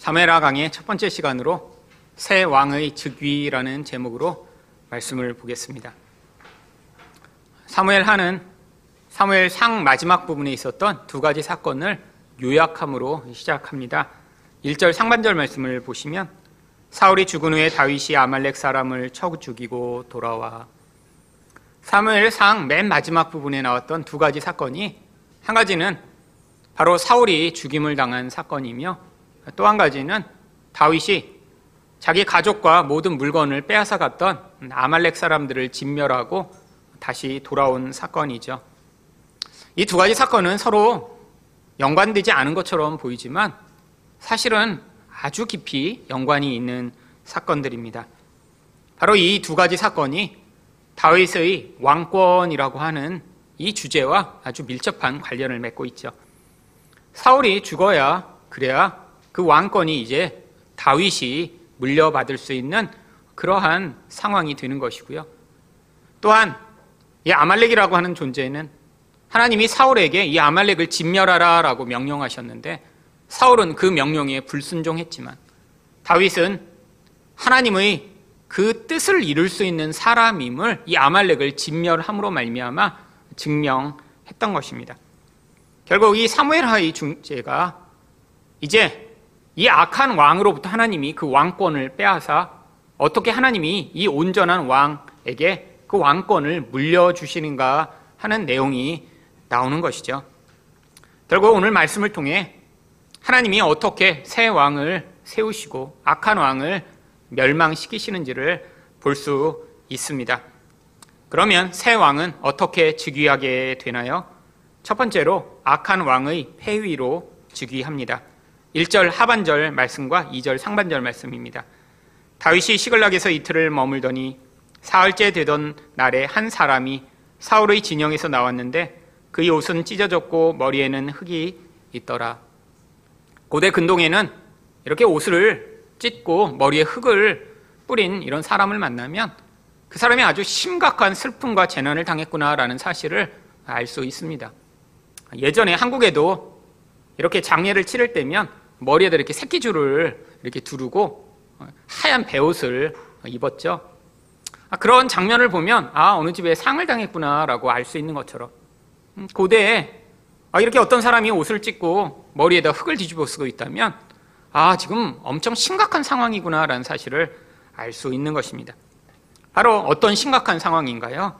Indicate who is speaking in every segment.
Speaker 1: 사메라 강의 첫 번째 시간으로 새 왕의 즉위라는 제목으로 말씀을 보겠습니다. 사무엘 하는 사무엘 상 마지막 부분에 있었던 두 가지 사건을 요약함으로 시작합니다. 1절 상반절 말씀을 보시면 사울이 죽은 후에 다윗이 아말렉 사람을 쳐 죽이고 돌아와 사무엘 상 맨 마지막 부분에 나왔던 두 가지 사건이 한 가지는 바로 사울이 죽임을 당한 사건이며 또 한 가지는 다윗이 자기 가족과 모든 물건을 빼앗아 갔던 아말렉 사람들을 진멸하고 다시 돌아온 사건이죠. 이 두 가지 사건은 서로 연관되지 않은 것처럼 보이지만 사실은 아주 깊이 연관이 있는 사건들입니다. 바로 이 두 가지 사건이 다윗의 왕권이라고 하는 이 주제와 아주 밀접한 관련을 맺고 있죠. 사울이 죽어야 그래야 그 왕권이 이제 다윗이 물려받을 수 있는 그러한 상황이 되는 것이고요. 또한 이 아말렉이라고 하는 존재는 하나님이 사울에게 이 아말렉을 진멸하라라고 명령하셨는데 사울은 그 명령에 불순종했지만 다윗은 하나님의 그 뜻을 이룰 수 있는 사람임을 이 아말렉을 진멸함으로 말미암아 증명했던 것입니다. 결국 이 사무엘하의 중재가 이제 이 악한 왕으로부터 하나님이 그 왕권을 빼앗아 어떻게 하나님이 이 온전한 왕에게 그 왕권을 물려주시는가 하는 내용이 나오는 것이죠. 결국 오늘 말씀을 통해 하나님이 어떻게 새 왕을 세우시고 악한 왕을 멸망시키시는지를 볼 수 있습니다. 그러면 새 왕은 어떻게 즉위하게 되나요? 첫 번째로 악한 왕의 폐위로 즉위합니다. 1절 하반절 말씀과 2절 상반절 말씀입니다. 다윗이 시글락에서 이틀을 머물더니 사흘째 되던 날에 한 사람이 사울의 진영에서 나왔는데 그의 옷은 찢어졌고 머리에는 흙이 있더라. 고대 근동에는 이렇게 옷을 찢고 머리에 흙을 뿌린 이런 사람을 만나면 그 사람이 아주 심각한 슬픔과 재난을 당했구나라는 사실을 알 수 있습니다. 예전에 한국에도 이렇게 장례를 치를 때면 머리에다 이렇게 새끼줄을 이렇게 두르고 하얀 배옷을 입었죠. 아, 그런 장면을 보면 아 어느 집에 상을 당했구나라고 알 수 있는 것처럼 음, 고대에 아, 이렇게 어떤 사람이 옷을 찢고 머리에다 흙을 뒤집어 쓰고 있다면 아 지금 엄청 심각한 상황이구나라는 사실을 알 수 있는 것입니다. 바로 어떤 심각한 상황인가요?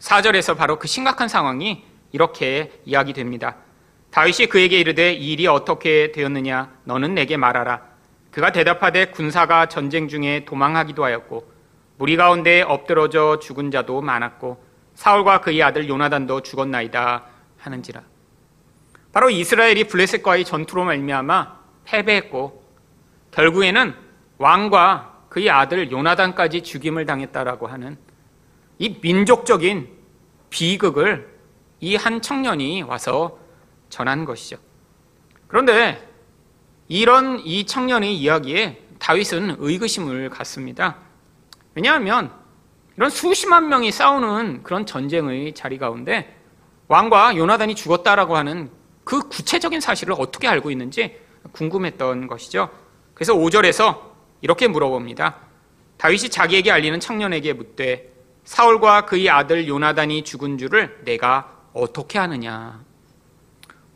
Speaker 1: 4절에서 바로 그 심각한 상황이 이렇게 이야기됩니다. 다윗이 그에게 이르되 이 일이 어떻게 되었느냐 너는 내게 말하라. 그가 대답하되 군사가 전쟁 중에 도망하기도 하였고 무리 가운데 엎드러져 죽은 자도 많았고 사울과 그의 아들 요나단도 죽었나이다 하는지라. 바로 이스라엘이 블레셋과의 전투로 말미암아 패배했고 결국에는 왕과 그의 아들 요나단까지 죽임을 당했다라고 하는 이 민족적인 비극을 이 한 청년이 와서 전한 것이죠. 그런데 이런 이 청년의 이야기에 다윗은 의구심을 갖습니다. 왜냐하면 이런 수십만 명이 싸우는 그런 전쟁의 자리 가운데 왕과 요나단이 죽었다라고 하는 그 구체적인 사실을 어떻게 알고 있는지 궁금했던 것이죠. 그래서 5절에서 이렇게 물어봅니다. 다윗이 자기에게 알리는 청년에게 묻되 사울과 그의 아들 요나단이 죽은 줄을 내가 어떻게 아느냐?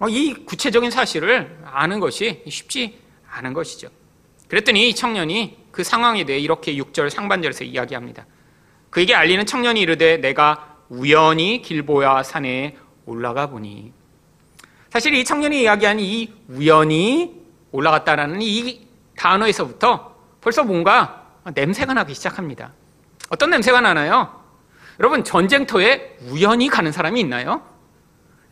Speaker 1: 어, 이 구체적인 사실을 아는 것이 쉽지 않은 것이죠. 그랬더니 이 청년이 그 상황에 대해 이렇게 6절 상반절에서 이야기합니다. 그에게 알리는 청년이 이르되 내가 우연히 길보야 산에 올라가 보니 사실 이 청년이 이야기한 이 우연히 올라갔다라는 이 단어에서부터 벌써 뭔가 냄새가 나기 시작합니다. 어떤 냄새가 나나요? 여러분 전쟁터에 우연히 가는 사람이 있나요?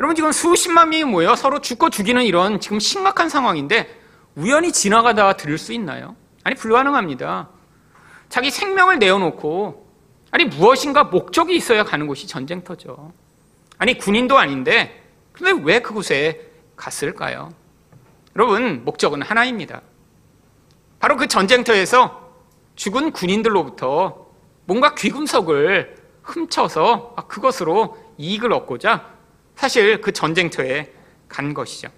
Speaker 1: 여러분 지금 수십만 명이 모여 서로 죽고 죽이는 이런 지금 심각한 상황인데 우연히 지나가다 들을 수 있나요? 아니 불가능합니다. 자기 생명을 내어놓고 아니 무엇인가 목적이 있어야 가는 곳이 전쟁터죠. 아니 군인도 아닌데 근데 왜 그곳에 갔을까요? 여러분 목적은 하나입니다. 바로 그 전쟁터에서 죽은 군인들로부터 뭔가 귀금속을 훔쳐서 그것으로 이익을 얻고자 사실 그 전쟁터에 간 것이죠.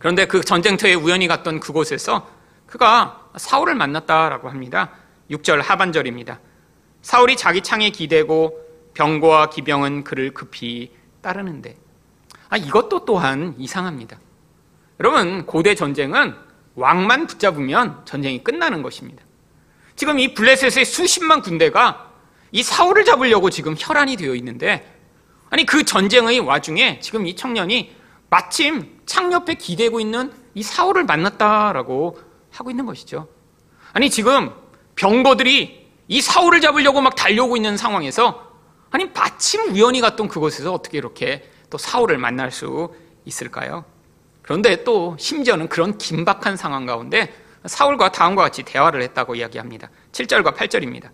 Speaker 1: 그런데 그 전쟁터에 우연히 갔던 그곳에서 그가 사울을 만났다라고 합니다. 6절 하반절입니다. 사울이 자기 창에 기대고 병거와 기병은 그를 급히 따르는데 아 이것도 또한 이상합니다. 여러분 고대 전쟁은 왕만 붙잡으면 전쟁이 끝나는 것입니다. 지금 이 블레셋의 수십만 군대가 이 사울을 잡으려고 지금 혈안이 되어 있는데 아니 그 전쟁의 와중에 지금 이 청년이 마침 창 옆에 기대고 있는 이 사울을 만났다라고 하고 있는 것이죠. 아니 지금 병거들이 이 사울을 잡으려고 막 달려오고 있는 상황에서 아니 마침 우연히 갔던 그곳에서 어떻게 이렇게 또 사울을 만날 수 있을까요? 그런데 또 심지어는 그런 긴박한 상황 가운데 사울과 다음과 같이 대화를 했다고 이야기합니다. 7절과 8절입니다.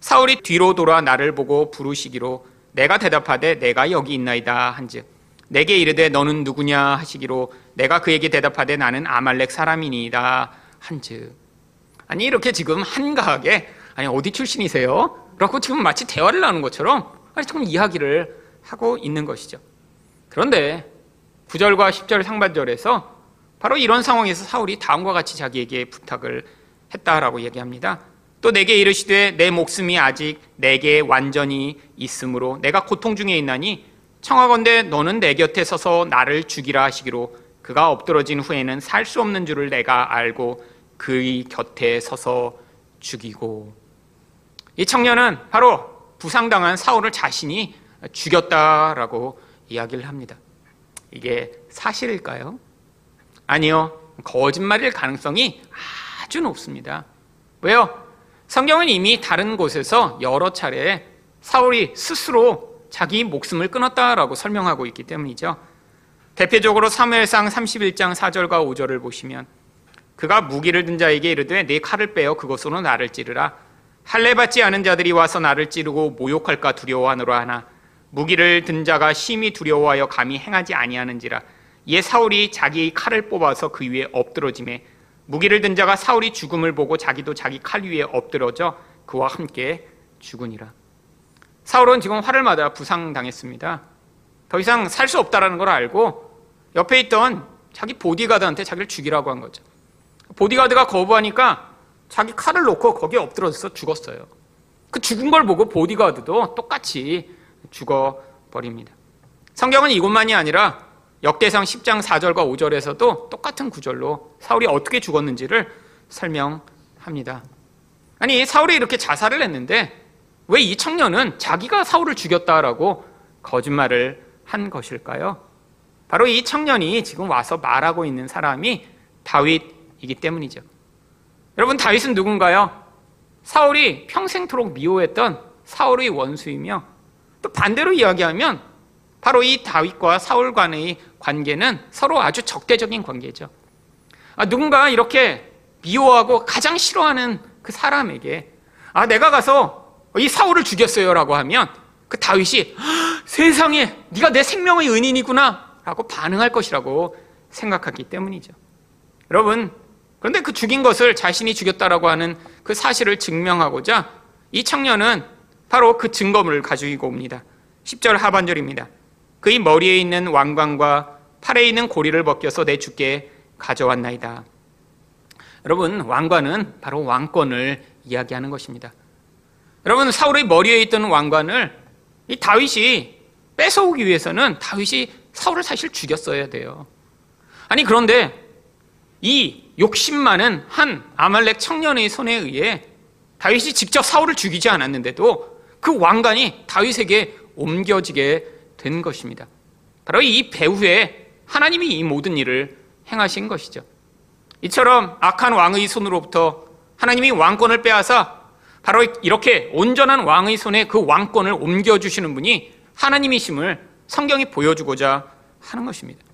Speaker 1: 사울이 뒤로 돌아 나를 보고 부르시기로 내가 대답하되 내가 여기 있나이다 한즉 내게 이르되 너는 누구냐 하시기로 내가 그에게 대답하되 나는 아말렉 사람이니이다 한즉 아니 이렇게 지금 한가하게 아니 어디 출신이세요? 라고 지금 마치 대화를 나누는 것처럼 아니 조금 이야기를 하고 있는 것이죠. 그런데 9절과 10절 상반절에서 바로 이런 상황에서 사울이 다음과 같이 자기에게 부탁을 했다라고 얘기합니다. 또 내게 이르시되 내 목숨이 아직 내게 완전히 있으므로 내가 고통 중에 있나니 청하건대 너는 내 곁에 서서 나를 죽이라 하시기로 그가 엎드러진 후에는 살 수 없는 줄을 내가 알고 그의 곁에 서서 죽이고 이 청년은 바로 부상당한 사울을 자신이 죽였다라고 이야기를 합니다. 이게 사실일까요? 아니요. 거짓말일 가능성이 아주 높습니다. 왜요? 성경은 이미 다른 곳에서 여러 차례 사울이 스스로 자기 목숨을 끊었다라고 설명하고 있기 때문이죠. 대표적으로 사무엘상 31장 4절과 5절을 보시면 그가 무기를 든 자에게 이르되 네 칼을 빼어 그것으로 나를 찌르라 할례 받지 않은 자들이 와서 나를 찌르고 모욕할까 두려워하노라 하나 무기를 든 자가 심히 두려워하여 감히 행하지 아니하는지라 이에 사울이 자기 칼을 뽑아서 그 위에 엎드러짐에 무기를 든 자가 사울이 죽음을 보고 자기도 자기 칼 위에 엎드러져 그와 함께 죽으니라. 사울은 지금 화를 맞아 부상당했습니다. 더 이상 살 수 없다라는 걸 알고 옆에 있던 자기 보디가드한테 자기를 죽이라고 한 거죠. 보디가드가 거부하니까 자기 칼을 놓고 거기에 엎드려서 죽었어요. 그 죽은 걸 보고 보디가드도 똑같이 죽어버립니다. 성경은 이것만이 아니라 역대상 10장 4절과 5절에서도 똑같은 구절로 사울이 어떻게 죽었는지를 설명합니다. 아니, 사울이 이렇게 자살을 했는데 왜 이 청년은 자기가 사울을 죽였다라고 거짓말을 한 것일까요? 바로 이 청년이 지금 와서 말하고 있는 사람이 다윗이기 때문이죠. 여러분, 다윗은 누군가요? 사울이 평생토록 미워했던 사울의 원수이며 또 반대로 이야기하면 바로 이 다윗과 사울 간의 관계는 서로 아주 적대적인 관계죠. 아, 누군가 이렇게 미워하고 가장 싫어하는 그 사람에게 아, 내가 가서 이 사울을 죽였어요라고 하면 그 다윗이 세상에 네가 내 생명의 은인이구나 라고 반응할 것이라고 생각하기 때문이죠. 여러분, 그런데 그 죽인 것을 자신이 죽였다라고 하는 그 사실을 증명하고자 이 청년은 바로 그 증거물을 가지고 옵니다. 10절 하반절입니다. 그의 머리에 있는 왕관과 팔에 있는 고리를 벗겨서 내 주께 가져왔나이다. 여러분, 왕관은 바로 왕권을 이야기하는 것입니다. 여러분, 사울의 머리에 있던 왕관을 이 다윗이 뺏어오기 위해서는 다윗이 사울을 사실 죽였어야 돼요. 아니, 그런데 이 욕심 많은 한 아말렉 청년의 손에 의해 다윗이 직접 사울을 죽이지 않았는데도 그 왕관이 다윗에게 옮겨지게 된 것입니다. 바로 이 배후에 하나님이 이 모든 일을 행하신 것이죠. 이처럼 악한 왕의 손으로부터 하나님이 왕권을 빼앗아 바로 이렇게 온전한 왕의 손에 그 왕권을 옮겨주시는 분이 하나님이심을 성경이 보여주고자 하는 것입니다.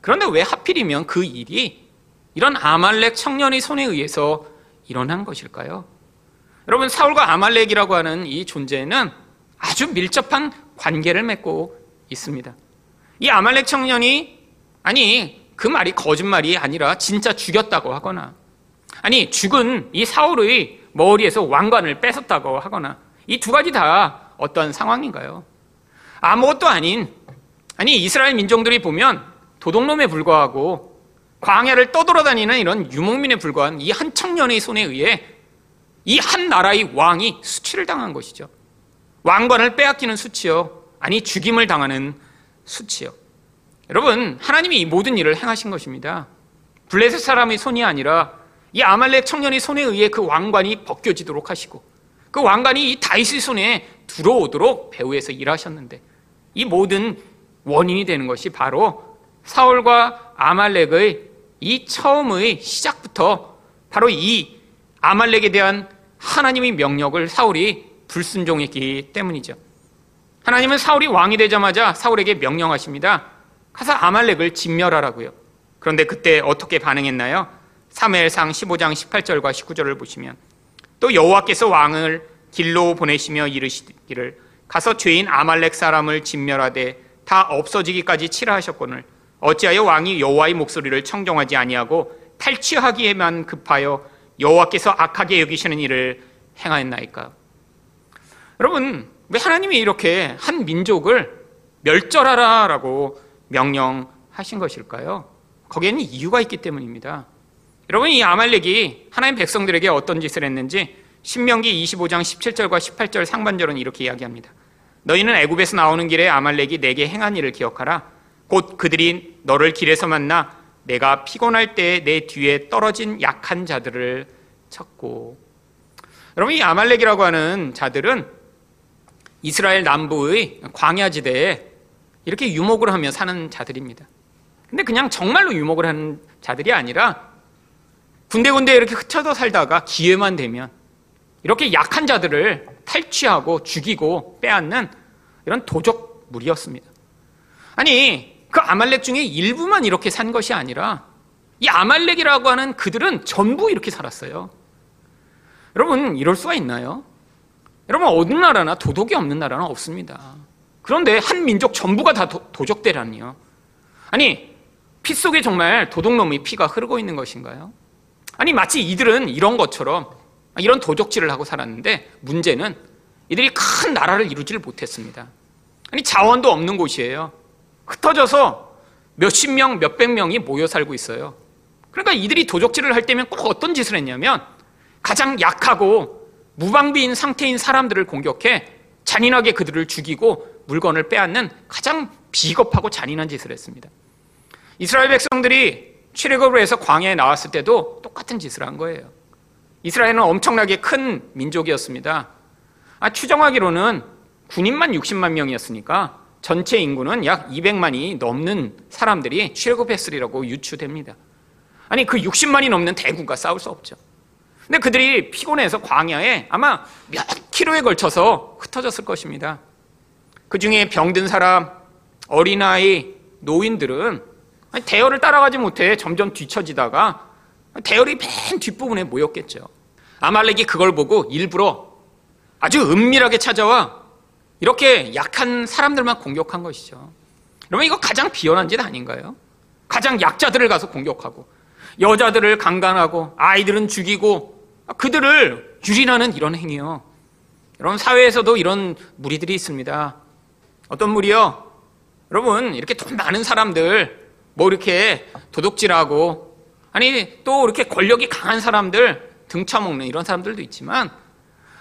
Speaker 1: 그런데 왜 하필이면 그 일이 이런 아말렉 청년의 손에 의해서 일어난 것일까요? 여러분, 사울과 아말렉이라고 하는 이 존재는 아주 밀접한 관계를 맺고 있습니다. 이 아말렉 청년이 아니 그 말이 거짓말이 아니라 진짜 죽였다고 하거나 아니 죽은 이 사울의 머리에서 왕관을 뺏었다고 하거나 이 두 가지 다 어떤 상황인가요? 아무것도 아닌 아니 이스라엘 민족들이 보면 도둑놈에 불과하고 광야를 떠돌아다니는 이런 유목민에 불과한 이 한 청년의 손에 의해 이 한 나라의 왕이 수치를 당한 것이죠. 왕관을 빼앗기는 수치요. 아니, 죽임을 당하는 수치요. 여러분, 하나님이 이 모든 일을 행하신 것입니다. 블레셋 사람의 손이 아니라 이 아말렉 청년의 손에 의해 그 왕관이 벗겨지도록 하시고 그 왕관이 이 다윗의 손에 들어오도록 배후에서 일하셨는데 이 모든 원인이 되는 것이 바로 사울과 아말렉의 이 처음의 시작부터 바로 이 아말렉에 대한 하나님의 명령을 사울이 불순종했기 때문이죠. 하나님은 사울이 왕이 되자마자 사울에게 명령하십니다. 가서 아말렉을 진멸하라고요. 그런데 그때 어떻게 반응했나요? 3무엘상 15장 18절과 19절을 보시면 또 여호와께서 왕을 길로 보내시며 이르시기를 가서 죄인 아말렉 사람을 진멸하되 다 없어지기까지 치라 하셨거늘 어찌하여 왕이 여호와의 목소리를 청정하지 아니하고 탈취하기에만 급하여 여호와께서 악하게 여기시는 일을 행하였나이까? 여러분 왜 하나님이 이렇게 한 민족을 멸절하라 라고 명령하신 것일까요? 거기에는 이유가 있기 때문입니다. 여러분 이 아말렉이 하나님 백성들에게 어떤 짓을 했는지 신명기 25장 17절과 18절 상반절은 이렇게 이야기합니다. 너희는 애굽에서 나오는 길에 아말렉이 내게 행한 일을 기억하라. 곧 그들이 너를 길에서 만나 내가 피곤할 때 내 뒤에 떨어진 약한 자들을 쳤고 여러분 이 아말렉이라고 하는 자들은 이스라엘 남부의 광야지대에 이렇게 유목을 하며 사는 자들입니다. 근데 그냥 정말로 유목을 하는 자들이 아니라 군데군데 이렇게 흩어져 살다가 기회만 되면 이렇게 약한 자들을 탈취하고 죽이고 빼앗는 이런 도적 무리였습니다. 아니, 그 아말렉 중에 일부만 이렇게 산 것이 아니라 이 아말렉이라고 하는 그들은 전부 이렇게 살았어요. 여러분, 이럴 수가 있나요? 여러분, 어느 나라나 도덕이 없는 나라는 없습니다. 그런데 한 민족 전부가 다 도, 적대라니요 아니, 피 속에 정말 도둑놈의 피가 흐르고 있는 것인가요? 아니, 마치 이들은 이런 것처럼 이런 도적질을 하고 살았는데 문제는 이들이 큰 나라를 이루지를 못했습니다. 아니, 자원도 없는 곳이에요. 흩어져서 몇십 명, 몇백 명이 모여 살고 있어요. 그러니까 이들이 도적질을 할 때면 꼭 어떤 짓을 했냐면 가장 약하고 무방비인 상태인 사람들을 공격해 잔인하게 그들을 죽이고 물건을 빼앗는 가장 비겁하고 잔인한 짓을 했습니다. 이스라엘 백성들이 출애굽을 해서 광야에 나왔을 때도 똑같은 짓을 한 거예요. 이스라엘은 엄청나게 큰 민족이었습니다. 아, 추정하기로는 군인만 60만 명이었으니까 전체 인구는 약 200만이 넘는 사람들이 출애굽했으리라고 유추됩니다. 아니 그 60만이 넘는 대군과 싸울 수 없죠. 근데 그들이 피곤해서 광야에 아마 몇 킬로에 걸쳐서 흩어졌을 것입니다. 그 중에 병든 사람, 어린아이, 노인들은 대열을 따라가지 못해 점점 뒤처지다가 대열이 맨 뒷부분에 모였겠죠. 아말렉이 그걸 보고 일부러 아주 은밀하게 찾아와 이렇게 약한 사람들만 공격한 것이죠. 그러면 이거 가장 비열한 짓 아닌가요? 가장 약자들을 가서 공격하고 여자들을 강간하고 아이들은 죽이고 그들을 유린하는 이런 행위요. 여러분 사회에서도 이런 무리들이 있습니다. 어떤 무리요? 여러분 이렇게 돈 많은 사람들 뭐 이렇게 도둑질하고 아니 또 이렇게 권력이 강한 사람들 등쳐먹는 이런 사람들도 있지만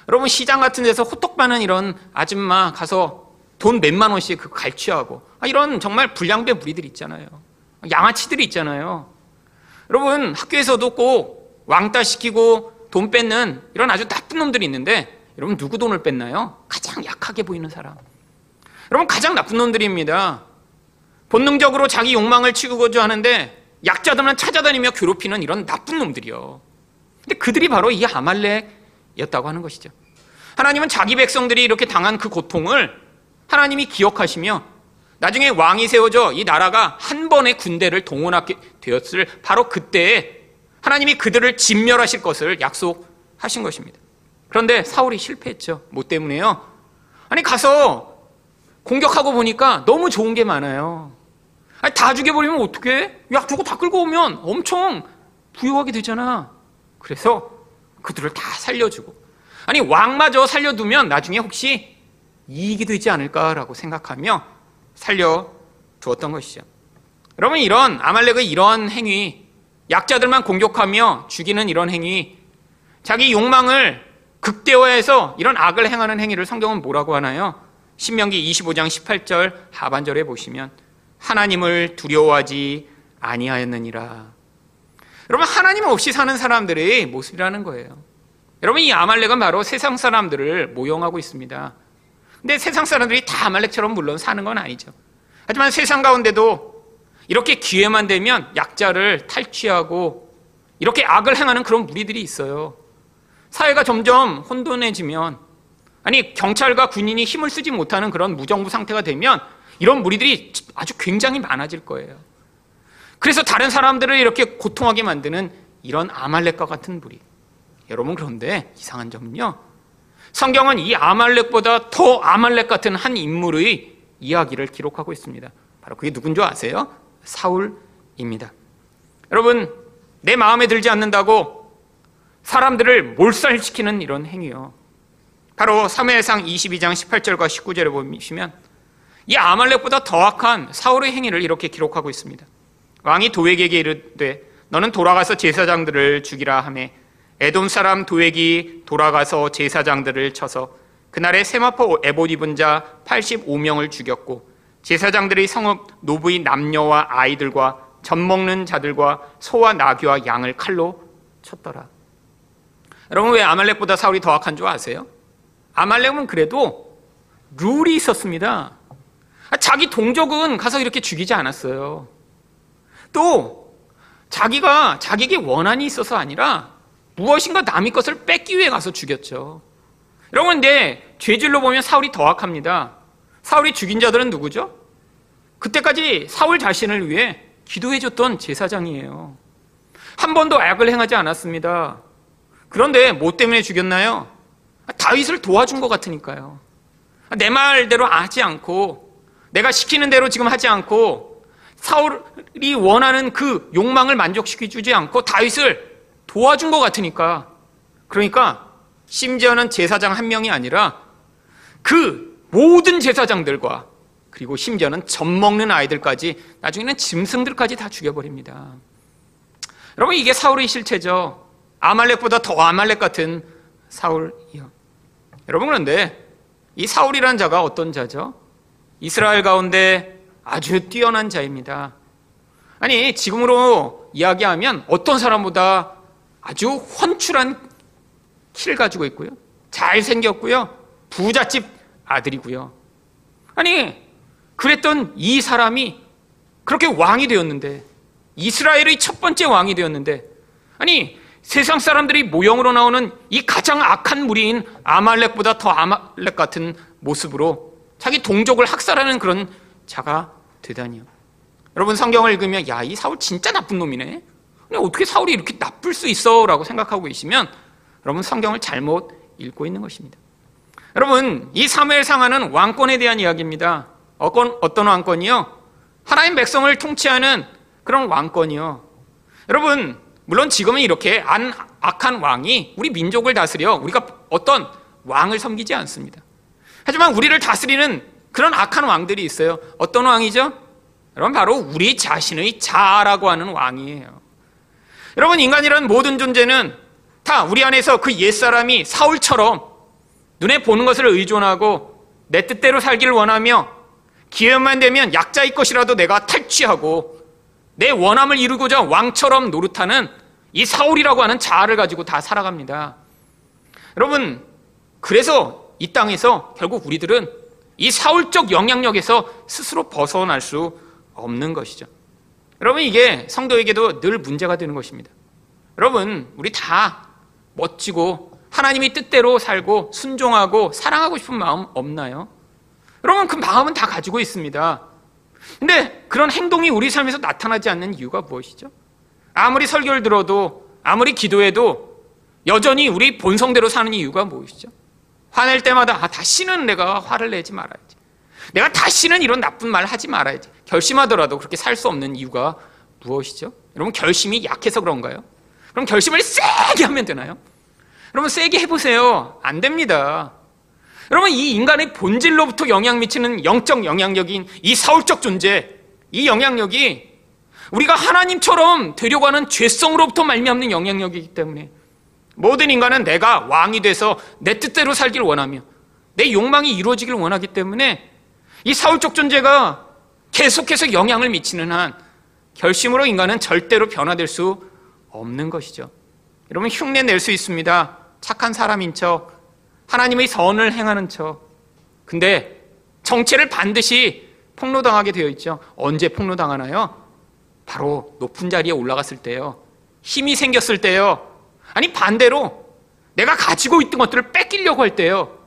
Speaker 1: 여러분 시장 같은 데서 호떡 파는 이런 아줌마 가서 돈 몇만 원씩 그 갈취하고 아, 이런 정말 불량배 무리들 있잖아요. 양아치들이 있잖아요. 여러분 학교에서도 꼭 왕따 시키고 돈 뺏는 이런 아주 나쁜 놈들이 있는데 여러분 누구 돈을 뺐나요? 가장 약하게 보이는 사람. 여러분 가장 나쁜 놈들입니다. 본능적으로 자기 욕망을 치우고자 하는데 약자들만 찾아다니며 괴롭히는 이런 나쁜 놈들이요. 근데 그들이 바로 이 아말렉이었다고 하는 것이죠. 하나님은 자기 백성들이 이렇게 당한 그 고통을 하나님이 기억하시며 나중에 왕이 세워져 이 나라가 한 번의 군대를 동원하게 되었을 바로 그때에 하나님이 그들을 진멸하실 것을 약속하신 것입니다. 그런데 사울이 실패했죠. 뭐 때문에요? 아니 가서 공격하고 보니까 너무 좋은 게 많아요. 아니, 다 죽여버리면 어떻게? 약 주고 다 끌고 오면 엄청 부유하게 되잖아. 그래서 그들을 다 살려주고. 아니, 왕마저 살려두면 나중에 혹시 이익이 되지 않을까라고 생각하며 살려두었던 것이죠. 여러분, 이런 아말렉의 이런 행위, 약자들만 공격하며 죽이는 이런 행위, 자기 욕망을 극대화해서 이런 악을 행하는 행위를 성경은 뭐라고 하나요? 신명기 25장 18절 하반절에 보시면 하나님을 두려워하지 아니하였느니라. 여러분 하나님 없이 사는 사람들의 모습이라는 거예요. 여러분 이 아말렉은 바로 세상 사람들을 모형하고 있습니다. 근데 세상 사람들이 다 아말렉처럼 물론 사는 건 아니죠. 하지만 세상 가운데도 이렇게 기회만 되면 약자를 탈취하고 이렇게 악을 행하는 그런 무리들이 있어요. 사회가 점점 혼돈해지면 아니 경찰과 군인이 힘을 쓰지 못하는 그런 무정부 상태가 되면 이런 무리들이 아주 굉장히 많아질 거예요. 그래서 다른 사람들을 이렇게 고통하게 만드는 이런 아말렉과 같은 무리. 여러분 그런데 이상한 점은요. 성경은 이 아말렉보다 더 아말렉 같은 한 인물의 이야기를 기록하고 있습니다. 바로 그게 누군 줄 아세요? 사울입니다. 여러분, 내 마음에 들지 않는다고 사람들을 몰살시키는 이런 행위요. 바로 사무엘상 22장 18절과 19절에 보시면 이 아말렉보다 더 악한 사울의 행위를 이렇게 기록하고 있습니다. 왕이 도액에게 이르되 너는 돌아가서 제사장들을 죽이라 하매 에돔 사람 도액이 돌아가서 제사장들을 쳐서 그날에 세마포 에봇 입은 자 85명을 죽였고 제사장들의 성읍 노부의 남녀와 아이들과 젖 먹는 자들과 소와 나귀와 양을 칼로 쳤더라. 여러분 왜 아말렉보다 사울이 더 악한 줄 아세요? 아말렉은 그래도 룰이 있었습니다. 자기 동족은 가서 이렇게 죽이지 않았어요. 또 자기가 자기에게 원한이 있어서 아니라 무엇인가 남의 것을 뺏기 위해 가서 죽였죠. 여러분, 근데 죄질로 보면 사울이 더 악합니다. 사울이 죽인 자들은 누구죠? 그때까지 사울 자신을 위해 기도해줬던 제사장이에요. 한 번도 악을 행하지 않았습니다. 그런데 뭐 때문에 죽였나요? 다윗을 도와준 것 같으니까요. 내 말대로 하지 않고 내가 시키는 대로 지금 하지 않고 사울이 원하는 그 욕망을 만족시켜주지 않고 다윗을 도와준 것 같으니까 그러니까 심지어는 제사장 한 명이 아니라 그 모든 제사장들과 그리고 심지어는 젖 먹는 아이들까지 나중에는 짐승들까지 다 죽여버립니다. 여러분 이게 사울의 실체죠. 아말렉보다 더 아말렉 같은 사울이요. 여러분 그런데 이 사울이라는 자가 어떤 자죠? 이스라엘 가운데 아주 뛰어난 자입니다. 아니 지금으로 이야기하면 어떤 사람보다 아주 훤출한 키를 가지고 있고요. 잘생겼고요. 부잣집 아들이고요. 아니, 그랬던 이 사람이 그렇게 왕이 되었는데, 이스라엘의 첫 번째 왕이 되었는데, 아니, 세상 사람들이 모형으로 나오는 이 가장 악한 무리인 아말렉보다 더 아말렉 같은 모습으로 자기 동족을 학살하는 그런 자가 되다니요. 여러분 성경을 읽으면 야, 이 사울 진짜 나쁜 놈이네. 어떻게 사울이 이렇게 나쁠 수 있어? 라고 생각하고 계시면 여러분 성경을 잘못 읽고 있는 것입니다. 여러분, 이 사무엘 상하는 왕권에 대한 이야기입니다. 어떤, 어떤 왕권이요? 하나님 백성을 통치하는 그런 왕권이요. 여러분, 물론 지금은 이렇게 안, 악한 왕이 우리 민족을 다스려 우리가 어떤 왕을 섬기지 않습니다. 하지만 우리를 다스리는 그런 악한 왕들이 있어요. 어떤 왕이죠? 여러분, 바로 우리 자신의 자아라고 하는 왕이에요. 여러분, 인간이란 모든 존재는 다 우리 안에서 그 옛사람이 사울처럼 눈에 보는 것을 의존하고 내 뜻대로 살기를 원하며 기회만 되면 약자의 것이라도 내가 탈취하고 내 원함을 이루고자 왕처럼 노릇하는 이 사울이라고 하는 자아를 가지고 다 살아갑니다. 여러분, 그래서 이 땅에서 결국 우리들은 이 사울적 영향력에서 스스로 벗어날 수 없는 것이죠. 여러분, 이게 성도에게도 늘 문제가 되는 것입니다. 여러분, 우리 다 멋지고 하나님이 뜻대로 살고 순종하고 사랑하고 싶은 마음 없나요? 여러분, 그 마음은 다 가지고 있습니다. 근데 그런 행동이 우리 삶에서 나타나지 않는 이유가 무엇이죠? 아무리 설교를 들어도, 아무리 기도해도 여전히 우리 본성대로 사는 이유가 무엇이죠? 화낼 때마다, 아, 다시는 내가 화를 내지 말아야지. 내가 다시는 이런 나쁜 말 하지 말아야지. 결심하더라도 그렇게 살 수 없는 이유가 무엇이죠? 여러분, 결심이 약해서 그런가요? 그럼 결심을 세게 하면 되나요? 여러분, 세게 해보세요. 안 됩니다. 여러분, 이 인간의 본질로부터 영향 미치는 영적 영향력인 이 사울적 존재, 이 영향력이 우리가 하나님처럼 되려고 하는 죄성으로부터 말미암는 영향력이기 때문에 모든 인간은 내가 왕이 돼서 내 뜻대로 살기를 원하며 내 욕망이 이루어지길 원하기 때문에 이 사울적 존재가 계속해서 영향을 미치는 한 결심으로 인간은 절대로 변화될 수 없는 것이죠. 여러분 흉내 낼 수 있습니다. 착한 사람인 척, 하나님의 선을 행하는 척. 근데 정체를 반드시 폭로당하게 되어 있죠. 언제 폭로당하나요? 바로 높은 자리에 올라갔을 때요. 힘이 생겼을 때요. 아니 반대로 내가 가지고 있던 것들을 뺏기려고 할 때요.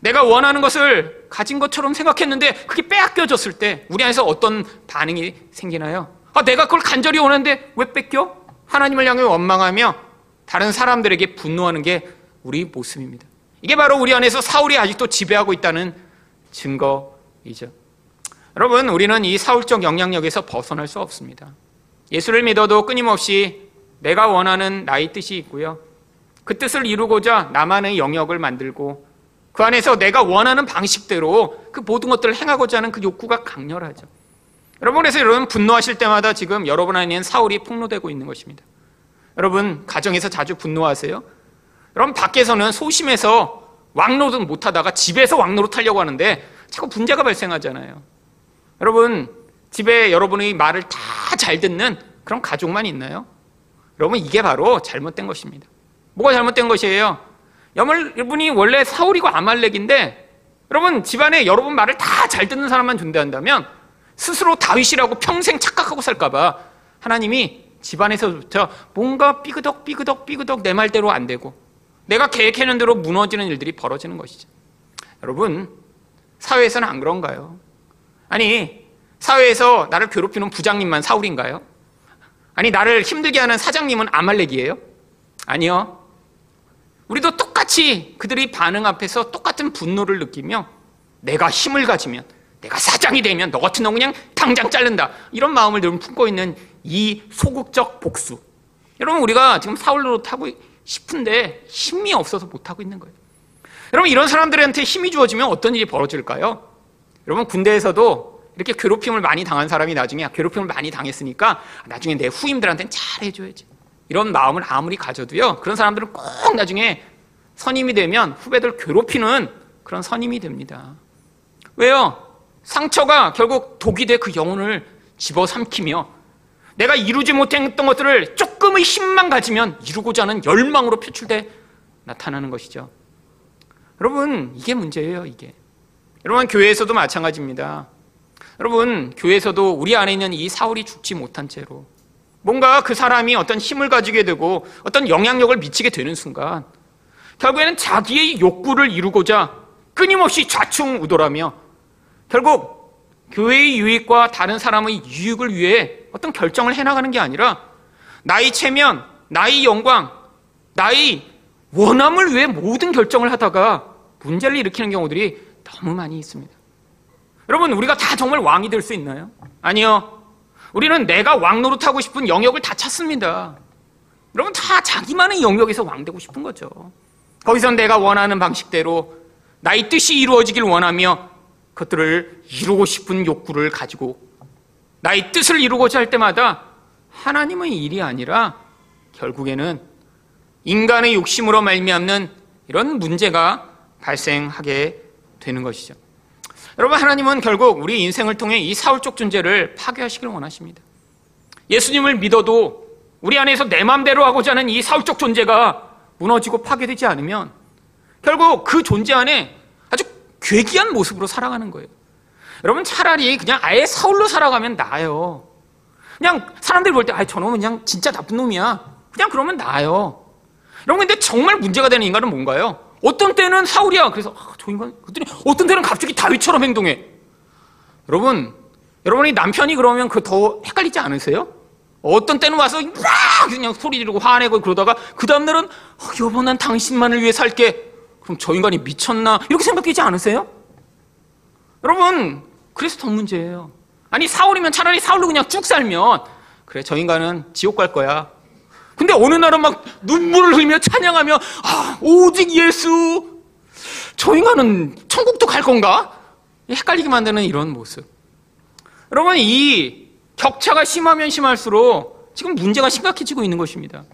Speaker 1: 내가 원하는 것을 가진 것처럼 생각했는데 그게 빼앗겨졌을 때 우리 안에서 어떤 반응이 생기나요? 아, 내가 그걸 간절히 원하는데 왜 뺏겨? 하나님을 향해 원망하며 다른 사람들에게 분노하는 게 우리 모습입니다. 이게 바로 우리 안에서 사울이 아직도 지배하고 있다는 증거이죠. 여러분, 우리는 이 사울적 영향력에서 벗어날 수 없습니다. 예수를 믿어도 끊임없이 내가 원하는 나의 뜻이 있고요. 그 뜻을 이루고자 나만의 영역을 만들고 그 안에서 내가 원하는 방식대로 그 모든 것들을 행하고자 하는 그 욕구가 강렬하죠. 여러분, 그래서 여러분 분노하실 때마다 지금 여러분 안에는 사울이 폭로되고 있는 것입니다. 여러분, 가정에서 자주 분노하세요? 여러분, 밖에서는 소심해서 왕노릇 못하다가 집에서 왕노릇 하려고 하는데 자꾸 분재가 발생하잖아요. 여러분, 집에 여러분의 말을 다 잘 듣는 그런 가족만 있나요? 여러분, 이게 바로 잘못된 것입니다. 뭐가 잘못된 것이에요? 여러분이 원래 사울이고 아말렉인데 여러분 집안에 여러분 말을 다 잘 듣는 사람만 존재한다면 스스로 다윗이라고 평생 착각하고 살까봐 하나님이 집안에서부터 뭔가 삐그덕 삐그덕 삐그덕 내 말대로 안 되고 내가 계획해놓은 대로 무너지는 일들이 벌어지는 것이죠. 여러분 사회에서는 안 그런가요? 아니 사회에서 나를 괴롭히는 부장님만 사울인가요? 아니 나를 힘들게 하는 사장님은 아말렉이에요? 아니요. 우리도 똑같이 그들의 반응 앞에서 똑같은 분노를 느끼며 내가 힘을 가지면 내가 사장이 되면 너 같은 놈 그냥 당장 자른다 이런 마음을 늘 품고 있는 이 소극적 복수 여러분 우리가 지금 사울로 타고 싶은데 힘이 없어서 못 하고 있는 거예요 여러분 이런 사람들한테 힘이 주어지면 어떤 일이 벌어질까요? 여러분 군대에서도 이렇게 괴롭힘을 많이 당한 사람이 나중에 괴롭힘을 많이 당했으니까 나중에 내 후임들한테는 잘 해줘야지 이런 마음을 아무리 가져도요, 그런 사람들은 꼭 나중에 선임이 되면 후배들 괴롭히는 그런 선임이 됩니다. 왜요? 상처가 결국 독이 돼 그 영혼을 집어삼키며 내가 이루지 못했던 것들을 조금의 힘만 가지면 이루고자 하는 열망으로 표출돼 나타나는 것이죠. 여러분, 이게 문제예요, 이게. 여러분, 교회에서도 마찬가지입니다. 여러분, 교회에서도 우리 안에 있는 이 사울이 죽지 못한 채로 뭔가 그 사람이 어떤 힘을 가지게 되고 어떤 영향력을 미치게 되는 순간 결국에는 자기의 욕구를 이루고자 끊임없이 좌충우돌하며 결국 교회의 유익과 다른 사람의 유익을 위해 어떤 결정을 해나가는 게 아니라 나의 체면, 나의 영광, 나의 원함을 위해 모든 결정을 하다가 문제를 일으키는 경우들이 너무 많이 있습니다. 여러분, 우리가 다 정말 왕이 될 수 있나요? 아니요. 우리는 내가 왕 노릇하고 싶은 영역을 다 찾습니다. 여러분 다 자기만의 영역에서 왕 되고 싶은 거죠. 거기서 내가 원하는 방식대로 나의 뜻이 이루어지길 원하며 그것들을 이루고 싶은 욕구를 가지고 나의 뜻을 이루고자 할 때마다 하나님의 일이 아니라 결국에는 인간의 욕심으로 말미암는 이런 문제가 발생하게 되는 것이죠. 여러분 하나님은 결국 우리 인생을 통해 이 사울적 존재를 파괴하시길 원하십니다. 예수님을 믿어도 우리 안에서 내 마음대로 하고자 하는 이 사울적 존재가 무너지고 파괴되지 않으면 결국 그 존재 안에 아주 괴기한 모습으로 살아가는 거예요. 여러분 차라리 그냥 아예 사울로 살아가면 나아요. 그냥 사람들이 볼 때 아, 저놈은 그냥 진짜 나쁜 놈이야. 그냥 그러면 나아요. 여러분 근데 정말 문제가 되는 인간은 뭔가요? 어떤 때는 사울이야. 그래서 아, 저 인간 그랬더니 어떤 때는 갑자기 다윗처럼 행동해. 여러분, 여러분이 남편이 그러면 그 더 헷갈리지 않으세요? 어떤 때는 와서 막 그냥 소리 지르고 화내고 그러다가 그 다음 날은 어, 여보 난 당신만을 위해 살게. 그럼 저 인간이 미쳤나 이렇게 생각되지 않으세요? 여러분 그래서 더 문제예요. 아니 사울이면 차라리 사울로 그냥 쭉 살면 그래 저 인간은 지옥 갈 거야. 근데 어느 날은 막 눈물을 흘리며 찬양하며 아, 오직 예수 저 인간은 천국도 갈 건가? 헷갈리게 만드는 이런 모습. 여러분 이 격차가 심하면 심할수록 지금 문제가 심각해지고 있는 것입니다.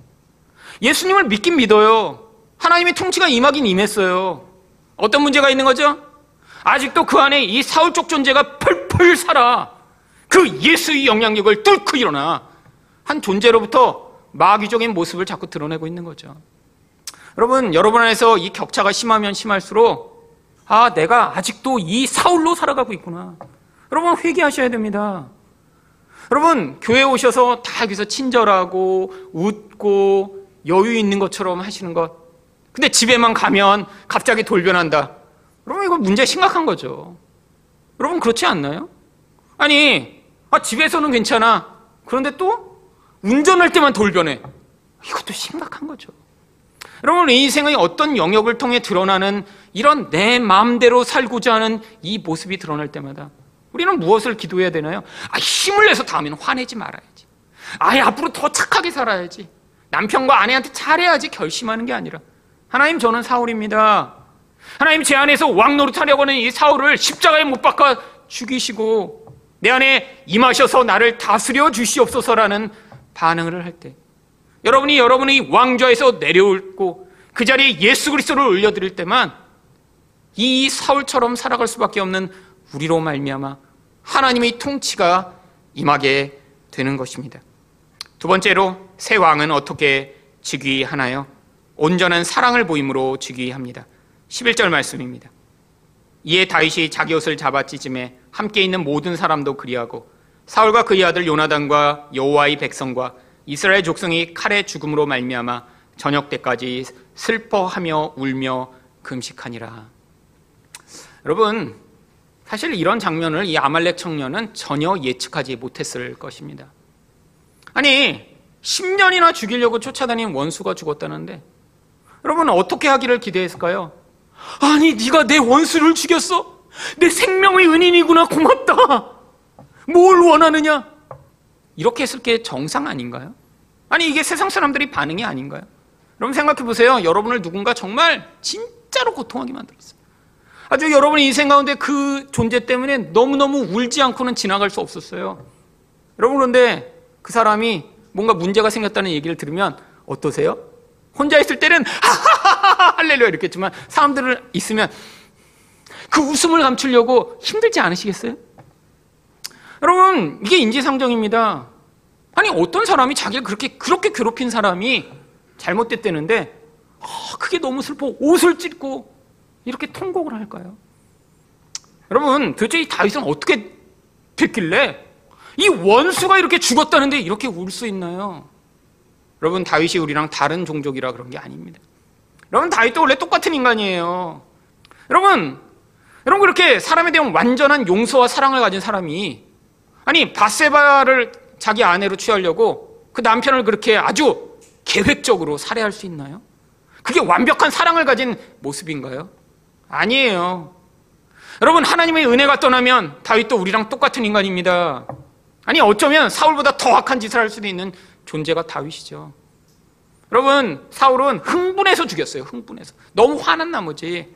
Speaker 1: 예수님을 믿긴 믿어요. 하나님의 통치가 임하긴 임했어요. 어떤 문제가 있는 거죠? 아직도 그 안에 이 사울적 존재가 펄펄 살아. 그 예수의 영향력을 뚫고 일어나. 한 존재로부터 마귀적인 모습을 자꾸 드러내고 있는 거죠. 여러분, 여러분 안에서 이 격차가 심하면 심할수록, 아, 내가 아직도 이 사울로 살아가고 있구나. 여러분, 회개하셔야 됩니다. 여러분, 교회 오셔서 다 여기서 친절하고, 웃고, 여유 있는 것처럼 하시는 것. 근데 집에만 가면 갑자기 돌변한다. 여러분, 이거 문제 심각한 거죠. 여러분, 그렇지 않나요? 아니, 아, 집에서는 괜찮아. 그런데 또 운전할 때만 돌변해. 이것도 심각한 거죠. 여러분, 인생의 어떤 영역을 통해 드러나는 이런 내 마음대로 살고자 하는 이 모습이 드러날 때마다 우리는 무엇을 기도해야 되나요? 아, 힘을 내서 다음에는 화내지 말아야지. 아예 앞으로 더 착하게 살아야지. 남편과 아내한테 잘해야지 결심하는 게 아니라 하나님 저는 사울입니다. 하나님 제 안에서 왕 노릇하려고 하는 이 사울을 십자가에 못 박아 죽이시고 내 안에 임하셔서 나를 다스려 주시옵소서라는 반응을 할 때 여러분이 여러분의 왕좌에서 내려올고 그 자리에 예수 그리스도를 올려드릴 때만 이 사울처럼 살아갈 수밖에 없는 우리로 말미암아 하나님의 통치가 임하게 되는 것입니다. 두 번째로 새 왕은 어떻게 즉위하나요? 온전한 사랑을 보임으로 즉위합니다. 11절 말씀입니다. 이에 다윗이 자기 옷을 잡아 찢음에 함께 있는 모든 사람도 그리하고 사울과 그의 아들 요나단과 여호와의 백성과 이스라엘 족성이 칼의 죽음으로 말미암아 저녁 때까지 슬퍼하며 울며 금식하니라. 여러분, 사실 이런 장면을 이 아말렉 청년은 전혀 예측하지 못했을 것입니다. 아니, 10년이나 죽이려고 쫓아다닌 원수가 죽었다는데 여러분 어떻게 하기를 기대했을까요? 아니, 네가 내 원수를 죽였어? 내 생명의 은인이구나. 고맙다. 뭘 원하느냐? 이렇게 했을 게 정상 아닌가요? 아니, 이게 세상 사람들이 반응이 아닌가요? 여러분 생각해 보세요. 여러분을 누군가 정말 진짜로 고통하게 만들었어요. 아주 여러분의 인생 가운데 그 존재 때문에 너무너무 울지 않고는 지나갈 수 없었어요. 여러분 그런데 그 사람이 뭔가 문제가 생겼다는 얘기를 들으면 어떠세요? 혼자 있을 때는 하하하하 할렐루야 이렇게 했지만 사람들을 있으면 그 웃음을 감추려고 힘들지 않으시겠어요? 여러분 이게 인지상정입니다. 아니 어떤 사람이 자기를 그렇게 그렇게 괴롭힌 사람이 잘못됐다는데 아, 그게 너무 슬퍼 옷을 찢고 이렇게 통곡을 할까요? 여러분 도대체 이 다윗은 어떻게 됐길래 이 원수가 이렇게 죽었다는데 이렇게 울 수 있나요? 여러분 다윗이 우리랑 다른 종족이라 그런 게 아닙니다. 여러분 다윗도 원래 똑같은 인간이에요. 여러분 여러분 그렇게 사람에 대한 완전한 용서와 사랑을 가진 사람이 아니 바세바를 자기 아내로 취하려고 그 남편을 그렇게 아주 계획적으로 살해할 수 있나요? 그게 완벽한 사랑을 가진 모습인가요? 아니에요. 여러분 하나님의 은혜가 떠나면 다윗도 우리랑 똑같은 인간입니다. 아니 어쩌면 사울보다 더 악한 짓을 할 수도 있는 존재가 다윗이죠. 여러분 사울은 흥분해서 죽였어요. 흥분해서 너무 화난 나머지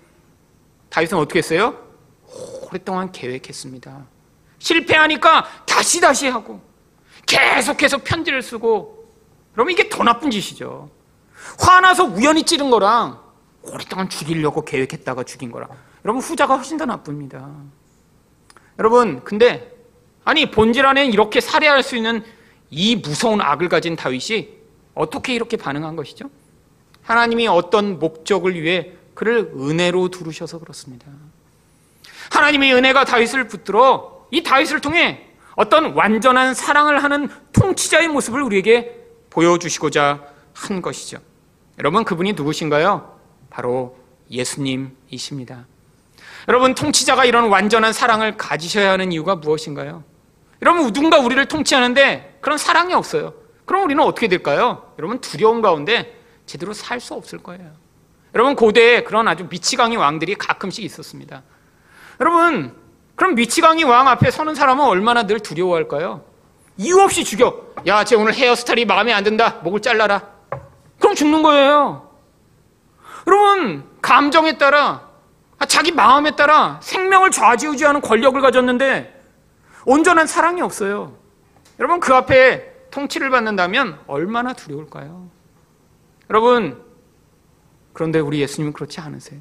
Speaker 1: 다윗은 어떻게 했어요? 오랫동안 계획했습니다. 실패하니까 다시 다시 하고 계속해서 편지를 쓰고 그러면 이게 더 나쁜 짓이죠. 화나서 우연히 찌른 거랑 오랫동안 죽이려고 계획했다가 죽인 거랑 여러분 후자가 훨씬 더 나쁩니다. 여러분 근데 아니 본질 안에 이렇게 살해할 수 있는 이 무서운 악을 가진 다윗이 어떻게 이렇게 반응한 것이죠? 하나님이 어떤 목적을 위해 그를 은혜로 두르셔서 그렇습니다. 하나님의 은혜가 다윗을 붙들어 이 다윗을 통해 어떤 완전한 사랑을 하는 통치자의 모습을 우리에게 보여주시고자 한 것이죠. 여러분 그분이 누구신가요? 바로 예수님이십니다. 여러분 통치자가 이런 완전한 사랑을 가지셔야 하는 이유가 무엇인가요? 여러분 누군가 우리를 통치하는데 그런 사랑이 없어요. 그럼 우리는 어떻게 될까요? 여러분 두려움 가운데 제대로 살 수 없을 거예요. 여러분 고대에 그런 아주 미치광이 왕들이 가끔씩 있었습니다. 여러분 그럼 미치광이 왕 앞에 서는 사람은 얼마나 늘 두려워할까요? 이유 없이 죽여. 야, 쟤 오늘 헤어스타일이 마음에 안 든다. 목을 잘라라. 그럼 죽는 거예요. 여러분 감정에 따라 자기 마음에 따라 생명을 좌지우지하는 권력을 가졌는데 온전한 사랑이 없어요. 여러분 그 앞에 통치를 받는다면 얼마나 두려울까요? 여러분 그런데 우리 예수님은 그렇지 않으세요.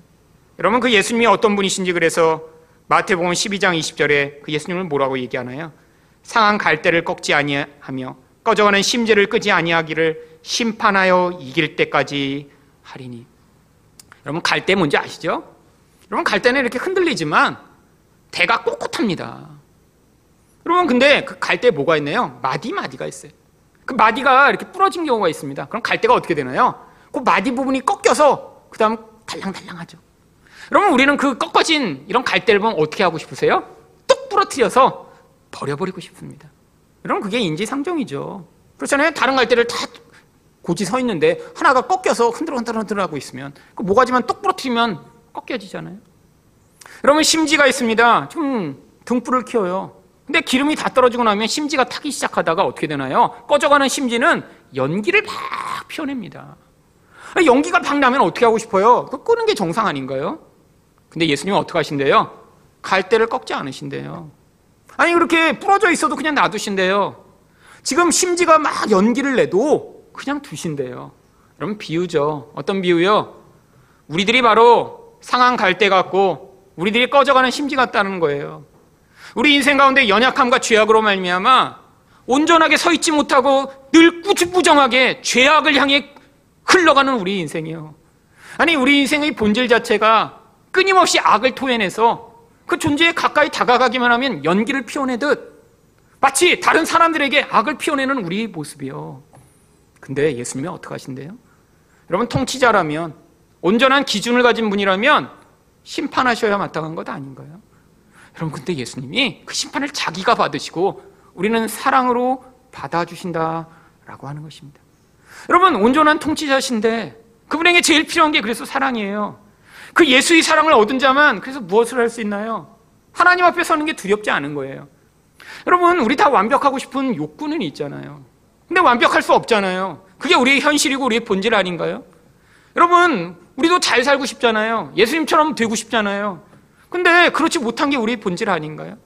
Speaker 1: 여러분 그 예수님이 어떤 분이신지 그래서 마태복음 12장 20절에 그 예수님을 뭐라고 얘기하나요? 상한 갈대를 꺾지 아니하며 꺼져가는 심지를 끄지 아니하기를 심판하여 이길 때까지 하리니. 여러분 갈대 뭔지 아시죠? 여러분 갈대는 이렇게 흔들리지만 대가 꼿꼿합니다. 여러분 근데 그 갈대에 뭐가 있나요? 마디 마디가 있어요. 그 마디가 이렇게 부러진 경우가 있습니다. 그럼 갈대가 어떻게 되나요? 그 마디 부분이 꺾여서 그 다음 달랑달랑하죠. 여러분 우리는 그 꺾어진 이런 갈대를 보면 어떻게 하고 싶으세요? 뚝 부러뜨려서 버려버리고 싶습니다. 여러분 그게 인지상정이죠. 그렇잖아요. 다른 갈대를 다 고지 서 있는데 하나가 꺾여서 흔들흔들 하고 있으면 그 모가지만 똑 부러뜨리면 꺾여지잖아요. 여러분 심지가 있습니다. 좀 등불을 키워요. 근데 기름이 다 떨어지고 나면 심지가 타기 시작하다가 어떻게 되나요? 꺼져가는 심지는 연기를 막 피워냅니다. 연기가 막 나면 어떻게 하고 싶어요? 그 끄는 게 정상 아닌가요? 근데 예수님은 어떻게 하신대요? 갈대를 꺾지 않으신대요. 아니 그렇게 부러져 있어도 그냥 놔두신대요. 지금 심지가 막 연기를 내도 그냥 두신대요. 여러분 비유죠. 어떤 비유요? 우리들이 바로 상한 갈대 같고 우리들이 꺼져가는 심지 같다는 거예요. 우리 인생 가운데 연약함과 죄악으로 말미암아 온전하게 서 있지 못하고 늘 꾸준부정하게 죄악을 향해 흘러가는 우리 인생이요. 아니 우리 인생의 본질 자체가 끊임없이 악을 토해내서 그 존재에 가까이 다가가기만 하면 연기를 피워내듯 마치 다른 사람들에게 악을 피워내는 우리 모습이요. 근데 예수님이 어떻게 하신대요? 여러분 통치자라면 온전한 기준을 가진 분이라면 심판하셔야 마땅한 것 아닌가요? 여러분 근데 예수님이 그 심판을 자기가 받으시고 우리는 사랑으로 받아주신다라고 하는 것입니다. 여러분 온전한 통치자신데 그분에게 제일 필요한 게 그래서 사랑이에요. 그 예수의 사랑을 얻은 자만 그래서 무엇을 할 수 있나요? 하나님 앞에 서는 게 두렵지 않은 거예요. 여러분 우리 다 완벽하고 싶은 욕구는 있잖아요. 근데 완벽할 수 없잖아요. 그게 우리의 현실이고 우리의 본질 아닌가요? 여러분 우리도 잘 살고 싶잖아요. 예수님처럼 되고 싶잖아요. 근데 그렇지 못한 게 우리의 본질 아닌가요?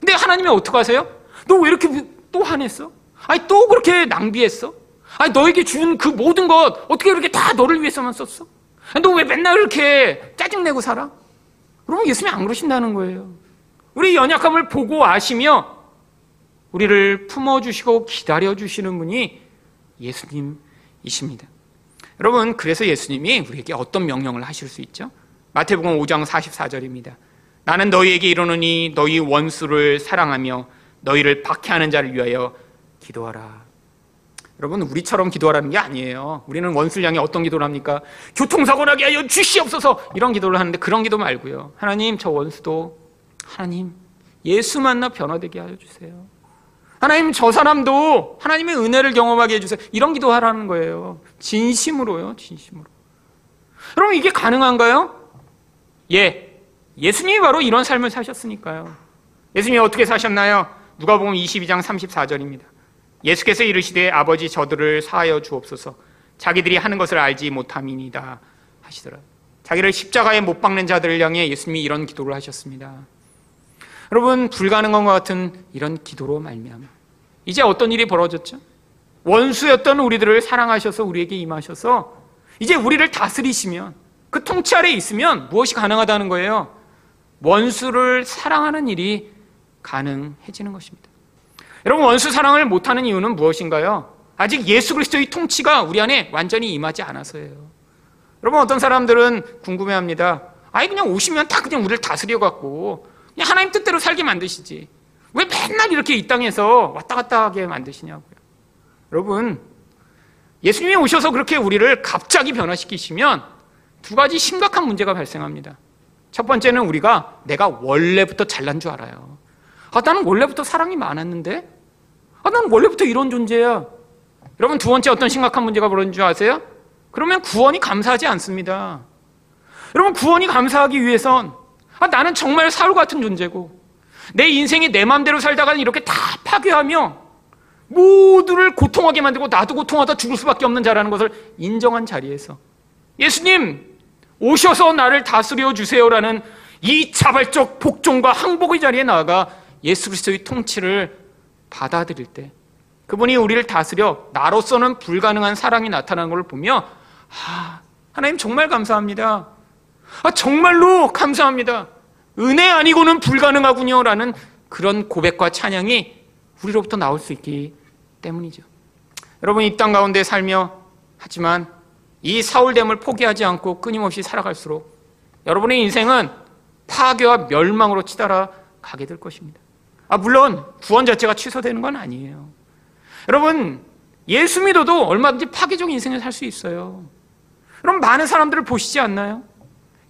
Speaker 1: 근데 하나님이 어떻게 하세요? 너 왜 이렇게 또 화냈어? 아니 또 그렇게 낭비했어? 아니 너에게 준 그 모든 것 어떻게 그렇게 다 너를 위해서만 썼어? 너 왜 맨날 이렇게 짜증내고 살아? 그러면 예수님이 안 그러신다는 거예요. 우리 연약함을 보고 아시며 우리를 품어주시고 기다려주시는 분이 예수님이십니다. 여러분, 그래서 예수님이 우리에게 어떤 명령을 하실 수 있죠? 마태복음 5장 44절입니다. 나는 너희에게 이르노니 너희 원수를 사랑하며 너희를 박해하는 자를 위하여 기도하라. 여러분 우리처럼 기도하라는 게 아니에요. 우리는 원수를 향해 어떤 기도를 합니까? 교통사고 나게 하여 주시옵소서 이런 기도를 하는데 그런 기도 말고요. 하나님 저 원수도 하나님 예수 만나 변화되게 하여 주세요. 하나님 저 사람도 하나님의 은혜를 경험하게 해주세요. 이런 기도하라는 거예요. 진심으로요. 진심으로. 여러분 이게 가능한가요? 예. 예수님이 바로 이런 삶을 사셨으니까요. 예수님이 어떻게 사셨나요? 누가복음 22장 34절입니다. 예수께서 이르시되 아버지 저들을 사하여 주옵소서 자기들이 하는 것을 알지 못함이니다 하시더라. 자기를 십자가에 못 박는 자들을 향해 예수님이 이런 기도를 하셨습니다. 여러분 불가능한 것 같은 이런 기도로 말미암아 이제 어떤 일이 벌어졌죠? 원수였던 우리들을 사랑하셔서 우리에게 임하셔서 이제 우리를 다스리시면 그 통치 아래 있으면 무엇이 가능하다는 거예요? 원수를 사랑하는 일이 가능해지는 것입니다. 여러분 원수 사랑을 못하는 이유는 무엇인가요? 아직 예수 그리스도의 통치가 우리 안에 완전히 임하지 않아서예요. 여러분 어떤 사람들은 궁금해합니다. 아니 그냥 오시면 다 그냥 우리를 다스려 갖고 그냥 하나님 뜻대로 살게 만드시지. 왜 맨날 이렇게 이 땅에서 왔다 갔다 하게 만드시냐고요. 여러분 예수님이 오셔서 그렇게 우리를 갑자기 변화시키시면 두 가지 심각한 문제가 발생합니다. 첫 번째는 우리가 내가 원래부터 잘난 줄 알아요. 아, 나는 원래부터 사랑이 많았는데? 아, 나는 원래부터 이런 존재야. 여러분, 두 번째 어떤 심각한 문제가 벌어진 줄 아세요? 그러면 구원이 감사하지 않습니다. 여러분, 구원이 감사하기 위해선, 아, 나는 정말 사울 같은 존재고, 내 인생이 내 마음대로 살다가 이렇게 다 파괴하며, 모두를 고통하게 만들고 나도 고통하다 죽을 수밖에 없는 자라는 것을 인정한 자리에서 예수님 오셔서 나를 다스려 주세요라는 이 자발적 복종과 항복의 자리에 나아가 예수 그리스도의 통치를 받아들일 때 그분이 우리를 다스려 나로서는 불가능한 사랑이 나타나는 걸 보며 아, 하나님 정말 감사합니다. 아, 정말로 감사합니다. 은혜 아니고는 불가능하군요 라는 그런 고백과 찬양이 우리로부터 나올 수 있기 때문이죠. 여러분 이 땅 가운데 살며 하지만 이 사울됨을 포기하지 않고 끊임없이 살아갈수록 여러분의 인생은 파괴와 멸망으로 치달아 가게 될 것입니다. 아, 물론 구원 자체가 취소되는 건 아니에요. 여러분, 예수 믿어도 얼마든지 파괴적 인생을 살 수 있어요. 그럼 많은 사람들을 보시지 않나요?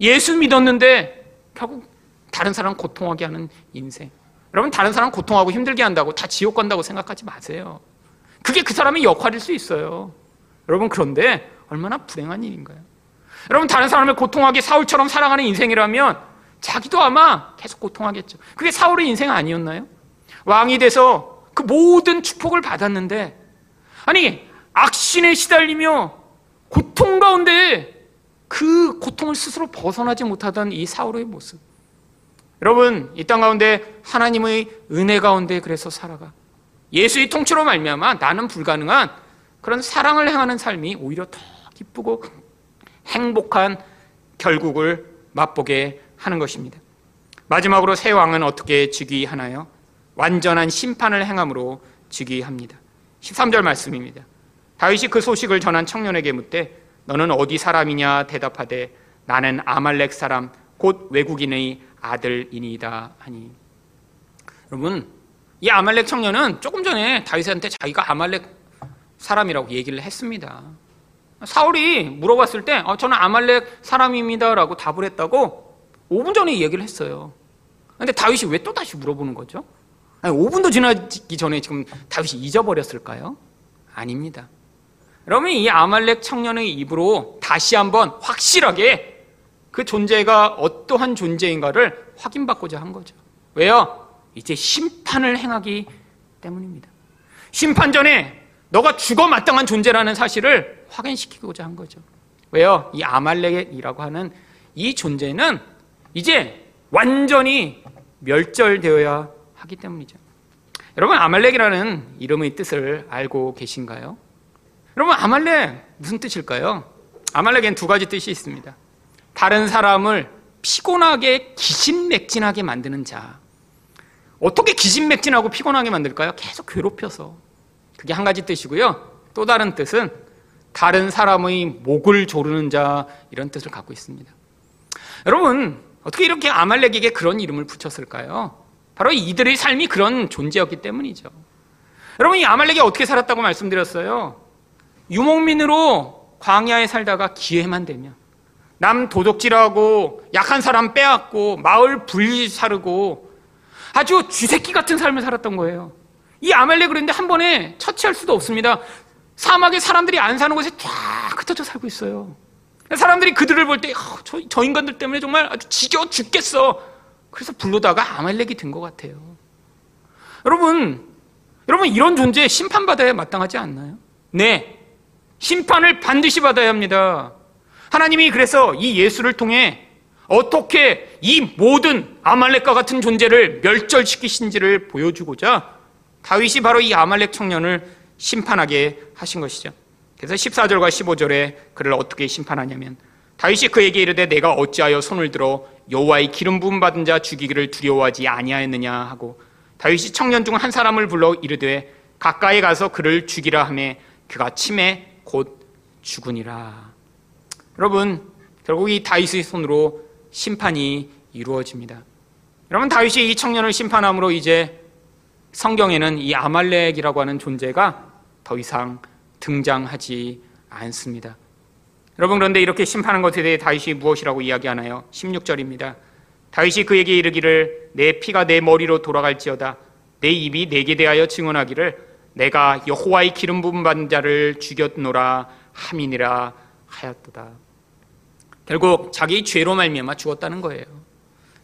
Speaker 1: 예수 믿었는데 결국 다른 사람 고통하게 하는 인생. 여러분, 다른 사람 고통하고 힘들게 한다고 다 지옥 간다고 생각하지 마세요. 그게 그 사람의 역할일 수 있어요. 여러분, 그런데 얼마나 불행한 일인가요? 여러분, 다른 사람을 고통하게 사울처럼 살아가는 인생이라면 자기도 아마 계속 고통하겠죠. 그게 사울의 인생 아니었나요? 왕이 돼서 그 모든 축복을 받았는데, 아니, 악신에 시달리며 고통 가운데 그 고통을 스스로 벗어나지 못하던 이 사울의 모습. 여러분, 이 땅 가운데 하나님의 은혜 가운데 그래서 살아가. 예수의 통치로 말미암아 나는 불가능한 그런 사랑을 행하는 삶이 오히려 더 기쁘고 행복한 결국을 맛보게 하는 것입니다. 마지막으로 새 왕은 어떻게 즉위하나요? 완전한 심판을 행함으로 즉위합니다. 13절 말씀입니다. 다윗이 그 소식을 전한 청년에게 묻되 너는 어디 사람이냐 대답하되 나는 아말렉 사람 곧 외국인의 아들이니이다 하니 여러분 이 아말렉 청년은 조금 전에 다윗한테 자기가 아말렉 사람이라고 얘기를 했습니다. 사울이 물어봤을 때 어, 저는 아말렉 사람입니다라고 답을 했다고 5분 전에 얘기를 했어요. 근데 다윗이 왜 또 다시 물어보는 거죠? 아니, 5분도 지나기 전에 지금 다윗이 잊어버렸을까요? 아닙니다. 여러분 이 아말렉 청년의 입으로 다시 한번 확실하게 그 존재가 어떠한 존재인가를 확인받고자 한 거죠. 왜요? 이제 심판을 행하기 때문입니다. 심판 전에 너가 죽어 마땅한 존재라는 사실을 확인시키고자 한 거죠. 왜요? 이 아말렉이라고 하는 이 존재는 이제 완전히 멸절되어야 하기 때문이죠. 여러분 아말렉이라는 이름의 뜻을 알고 계신가요? 여러분 아말렉 무슨 뜻일까요? 아말렉엔 두 가지 뜻이 있습니다. 다른 사람을 피곤하게 기신맥진하게 만드는 자. 어떻게 기신맥진하고 피곤하게 만들까요? 계속 괴롭혀서. 그게 한 가지 뜻이고요. 또 다른 뜻은 다른 사람의 목을 조르는 자 이런 뜻을 갖고 있습니다. 여러분 어떻게 이렇게 아말렉에게 그런 이름을 붙였을까요? 바로 이들의 삶이 그런 존재였기 때문이죠. 여러분 이 아말렉이 어떻게 살았다고 말씀드렸어요? 유목민으로 광야에 살다가 기회만 되면 남 도둑질하고 약한 사람 빼앗고 마을 불사르고 아주 쥐새끼 같은 삶을 살았던 거예요. 이 아말렉 그랬는데 한 번에 처치할 수도 없습니다. 사막에 사람들이 안 사는 곳에 쫙 흩어져 살고 있어요. 사람들이 그들을 볼 때, 어, 저, 저 인간들 때문에 정말 아주 지겨워 죽겠어. 그래서 불러다가 아말렉이 된 것 같아요. 여러분, 여러분 이런 존재에 심판받아야 마땅하지 않나요? 네. 심판을 반드시 받아야 합니다. 하나님이 그래서 이 예수를 통해 어떻게 이 모든 아말렉과 같은 존재를 멸절시키신지를 보여주고자 다윗이 바로 이 아말렉 청년을 심판하게 하신 것이죠. 그래서 14절과 15절에 그를 어떻게 심판하냐면 다윗이 그에게 이르되 내가 어찌하여 손을 들어 여호와의 기름 부음 받은 자 죽이기를 두려워하지 아니하였느냐 하고 다윗이 청년 중 한 사람을 불러 이르되 가까이 가서 그를 죽이라 하매 그가 침에 곧 죽으니라. 여러분 결국 이 다윗의 손으로 심판이 이루어집니다. 여러분 다윗이 이 청년을 심판함으로 이제 성경에는 이 아말렉이라고 하는 존재가 더 이상 등장하지 않습니다. 여러분 그런데 이렇게 심판한 것에 대해 다윗이 무엇이라고 이야기하나요? 16절입니다. 다윗이 그에게 이르기를 내 피가 내 머리로 돌아갈지어다 내 입이 내게 대하여 증언하기를 내가 여호와의 기름 부음 받은 자를 죽였노라 함이니라 하였도다. 결국 자기 죄로 말미암아 죽었다는 거예요.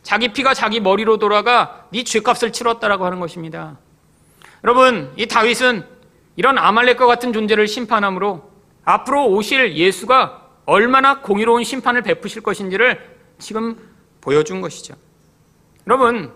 Speaker 1: 자기 피가 자기 머리로 돌아가 네 죄값을 치렀다라고 하는 것입니다. 여러분, 이 다윗은 이런 아말렉과 같은 존재를 심판함으로 앞으로 오실 예수가 얼마나 공의로운 심판을 베푸실 것인지를 지금 보여준 것이죠. 여러분,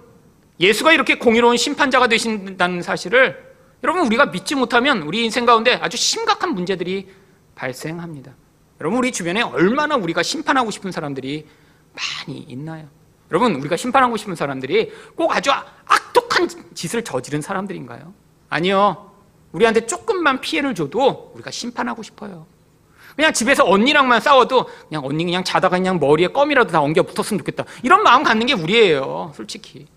Speaker 1: 예수가 이렇게 공의로운 심판자가 되신다는 사실을 여러분 우리가 믿지 못하면 우리 인생 가운데 아주 심각한 문제들이 발생합니다. 여러분 우리 주변에 얼마나 우리가 심판하고 싶은 사람들이 많이 있나요? 여러분 우리가 심판하고 싶은 사람들이 꼭 아주 악독한 짓을 저지른 사람들인가요? 아니요. 우리한테 조금만 피해를 줘도 우리가 심판하고 싶어요. 그냥 집에서 언니랑만 싸워도 그냥 언니 그냥 자다가 그냥 머리에 껌이라도 다 엉겨 붙었으면 좋겠다. 이런 마음 갖는 게 우리예요. 솔직히.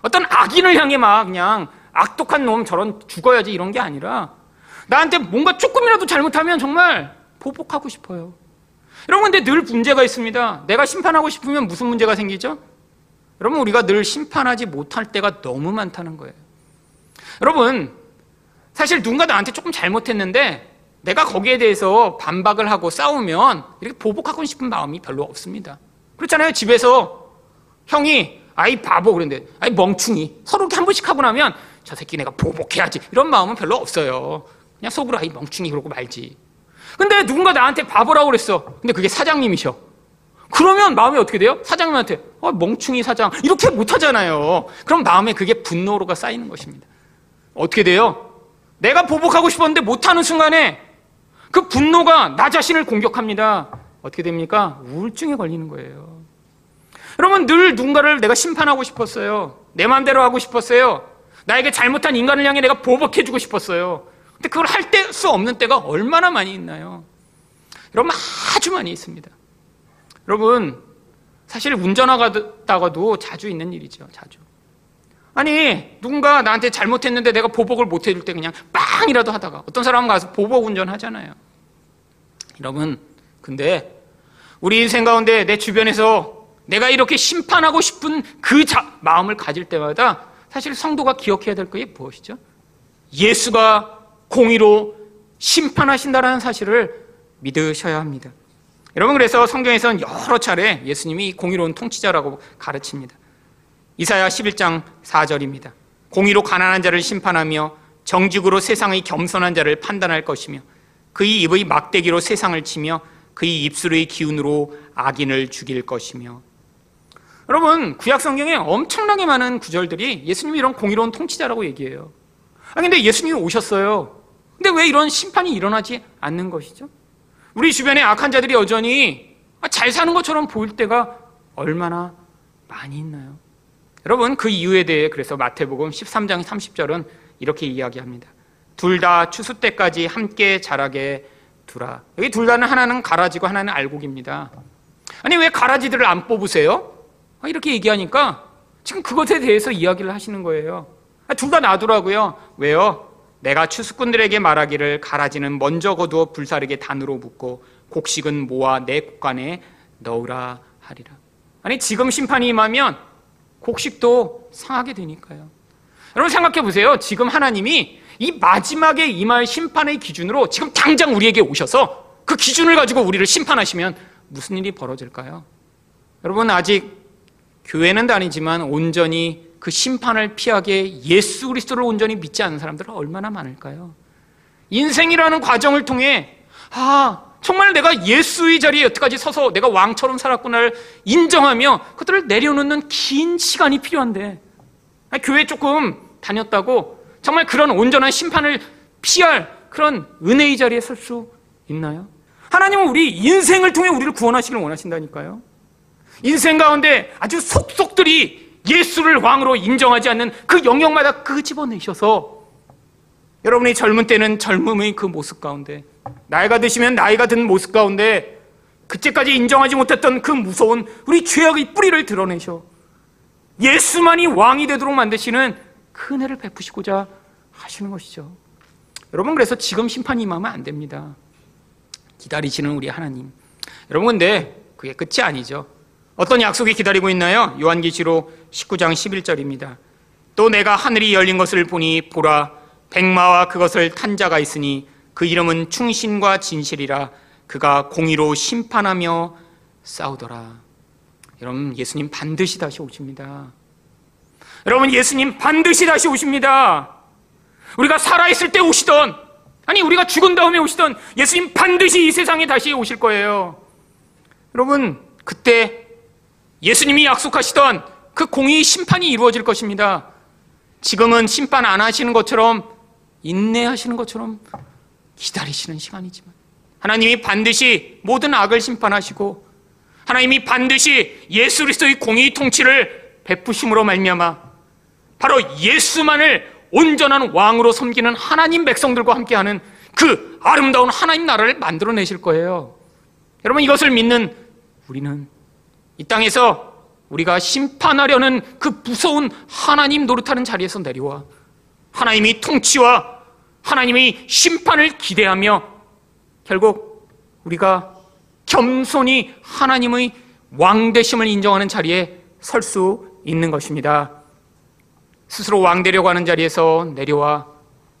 Speaker 1: 어떤 악인을 향해 막 그냥 악독한 놈 저런 죽어야지 이런 게 아니라 나한테 뭔가 조금이라도 잘못하면 정말 보복하고 싶어요. 여러분 근데 늘 문제가 있습니다. 내가 심판하고 싶으면 무슨 문제가 생기죠? 여러분 우리가 늘 심판하지 못할 때가 너무 많다는 거예요. 여러분 사실 누군가 나한테 조금 잘못했는데 내가 거기에 대해서 반박을 하고 싸우면 이렇게 보복하고 싶은 마음이 별로 없습니다. 그렇잖아요. 집에서 형이 아이 바보 그런데 아이 멍충이 서로 이렇게 한 번씩 하고 나면 저 새끼 내가 보복해야지 이런 마음은 별로 없어요. 그냥 속으로 아이 멍충이 그러고 말지. 근데 누군가 나한테 바보라고 그랬어. 근데 그게 사장님이셔. 그러면 마음이 어떻게 돼요? 사장님한테 어, 멍충이 사장 이렇게 못하잖아요. 그럼 마음에 그게 분노로가 쌓이는 것입니다. 어떻게 돼요? 내가 보복하고 싶었는데 못하는 순간에 그 분노가 나 자신을 공격합니다. 어떻게 됩니까? 우울증에 걸리는 거예요. 여러분 늘 누군가를 내가 심판하고 싶었어요. 내 마음대로 하고 싶었어요. 나에게 잘못한 인간을 향해 내가 보복해주고 싶었어요. 근데 그걸 할수 없는 때가 얼마나 많이 있나요? 여러분 아주 많이 있습니다. 여러분 사실 운전하다가도 자주 있는 일이죠. 자주. 아니 누군가 나한테 잘못했는데 내가 보복을 못 해줄 때 그냥 빵이라도 하다가 어떤 사람은 가서 보복 운전하잖아요. 여러분 근데 우리 인생 가운데 내 주변에서 내가 이렇게 심판하고 싶은 그 자, 마음을 가질 때마다 사실 성도가 기억해야 될 것이 무엇이죠? 예수가 공의로 심판하신다라는 사실을 믿으셔야 합니다. 여러분 그래서 성경에서는 여러 차례 예수님이 공의로운 통치자라고 가르칩니다. 이사야 11장 4절입니다. 공의로 가난한 자를 심판하며 정직으로 세상의 겸손한 자를 판단할 것이며 그의 입의 막대기로 세상을 치며 그의 입술의 기운으로 악인을 죽일 것이며 여러분 구약 성경에 엄청나게 많은 구절들이 예수님이 이런 공의로운 통치자라고 얘기해요. 아 근데 예수님이 오셨어요. 근데 왜 이런 심판이 일어나지 않는 것이죠? 우리 주변에 악한 자들이 여전히 잘 사는 것처럼 보일 때가 얼마나 많이 있나요? 여러분 그 이유에 대해 그래서 마태복음 13장 30절은 이렇게 이야기합니다. 둘 다 추수 때까지 함께 자라게 두라. 여기 둘 다는 하나는 가라지고 하나는 알곡입니다. 아니 왜 가라지들을 안 뽑으세요? 아, 이렇게 얘기하니까 지금 그것에 대해서 이야기를 하시는 거예요. 아, 둘다 놔두라고요. 왜요? 내가 추수꾼들에게 말하기를 가라지는 먼저 거두어 불사르게 단으로 묶고 곡식은 모아 내 곡간에 넣으라 하리라. 아니 지금 심판이 임하면 곡식도 상하게 되니까요. 여러분 생각해 보세요. 지금 하나님이 이 마지막에 임할 심판의 기준으로 지금 당장 우리에게 오셔서 그 기준을 가지고 우리를 심판하시면 무슨 일이 벌어질까요? 여러분 아직 교회는 다니지만 온전히 그 심판을 피하게 예수 그리스도를 온전히 믿지 않는 사람들은 얼마나 많을까요? 인생이라는 과정을 통해 아 정말 내가 예수의 자리에 여태까지 서서 내가 왕처럼 살았구나를 인정하며 그들을 내려놓는 긴 시간이 필요한데 교회 조금 다녔다고 정말 그런 온전한 심판을 피할 그런 은혜의 자리에 설 수 있나요? 하나님은 우리 인생을 통해 우리를 구원하시길 원하신다니까요. 인생 가운데 아주 속속들이 예수를 왕으로 인정하지 않는 그 영역마다 끄집어내셔서 여러분이 젊은 때는 젊음의 그 모습 가운데 나이가 드시면 나이가 든 모습 가운데 그때까지 인정하지 못했던 그 무서운 우리 죄악의 뿌리를 드러내셔 예수만이 왕이 되도록 만드시는 그 은혜를 베푸시고자 하시는 것이죠. 여러분 그래서 지금 심판이 임하면 안 됩니다. 기다리시는 우리 하나님. 여러분 근데 그게 끝이 아니죠. 어떤 약속이 기다리고 있나요? 요한계시록 19장 11절입니다. 또 내가 하늘이 열린 것을 보니 보라 백마와 그것을 탄 자가 있으니 그 이름은 충신과 진실이라 그가 공의로 심판하며 싸우더라. 여러분 예수님 반드시 다시 오십니다. 여러분 예수님 반드시 다시 오십니다. 우리가 살아있을 때 오시던 아니 우리가 죽은 다음에 오시던 예수님 반드시 이 세상에 다시 오실 거예요. 여러분 그때 예수님이 약속하시던 그 공의 심판이 이루어질 것입니다. 지금은 심판 안 하시는 것처럼 인내하시는 것처럼 기다리시는 시간이지만 하나님이 반드시 모든 악을 심판하시고 하나님이 반드시 예수 그리스도의 공의 통치를 베푸심으로 말미암아 바로 예수만을 온전한 왕으로 섬기는 하나님 백성들과 함께하는 그 아름다운 하나님 나라를 만들어내실 거예요. 여러분 이것을 믿는 우리는 이 땅에서 우리가 심판하려는 그 무서운 하나님 노릇하는 자리에서 내려와 하나님이 통치와 하나님의 심판을 기대하며 결국 우리가 겸손히 하나님의 왕되심을 인정하는 자리에 설 수 있는 것입니다. 스스로 왕 되려고 하는 자리에서 내려와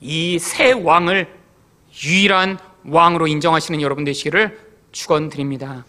Speaker 1: 이 새 왕을 유일한 왕으로 인정하시는 여러분 되시기를 축원드립니다.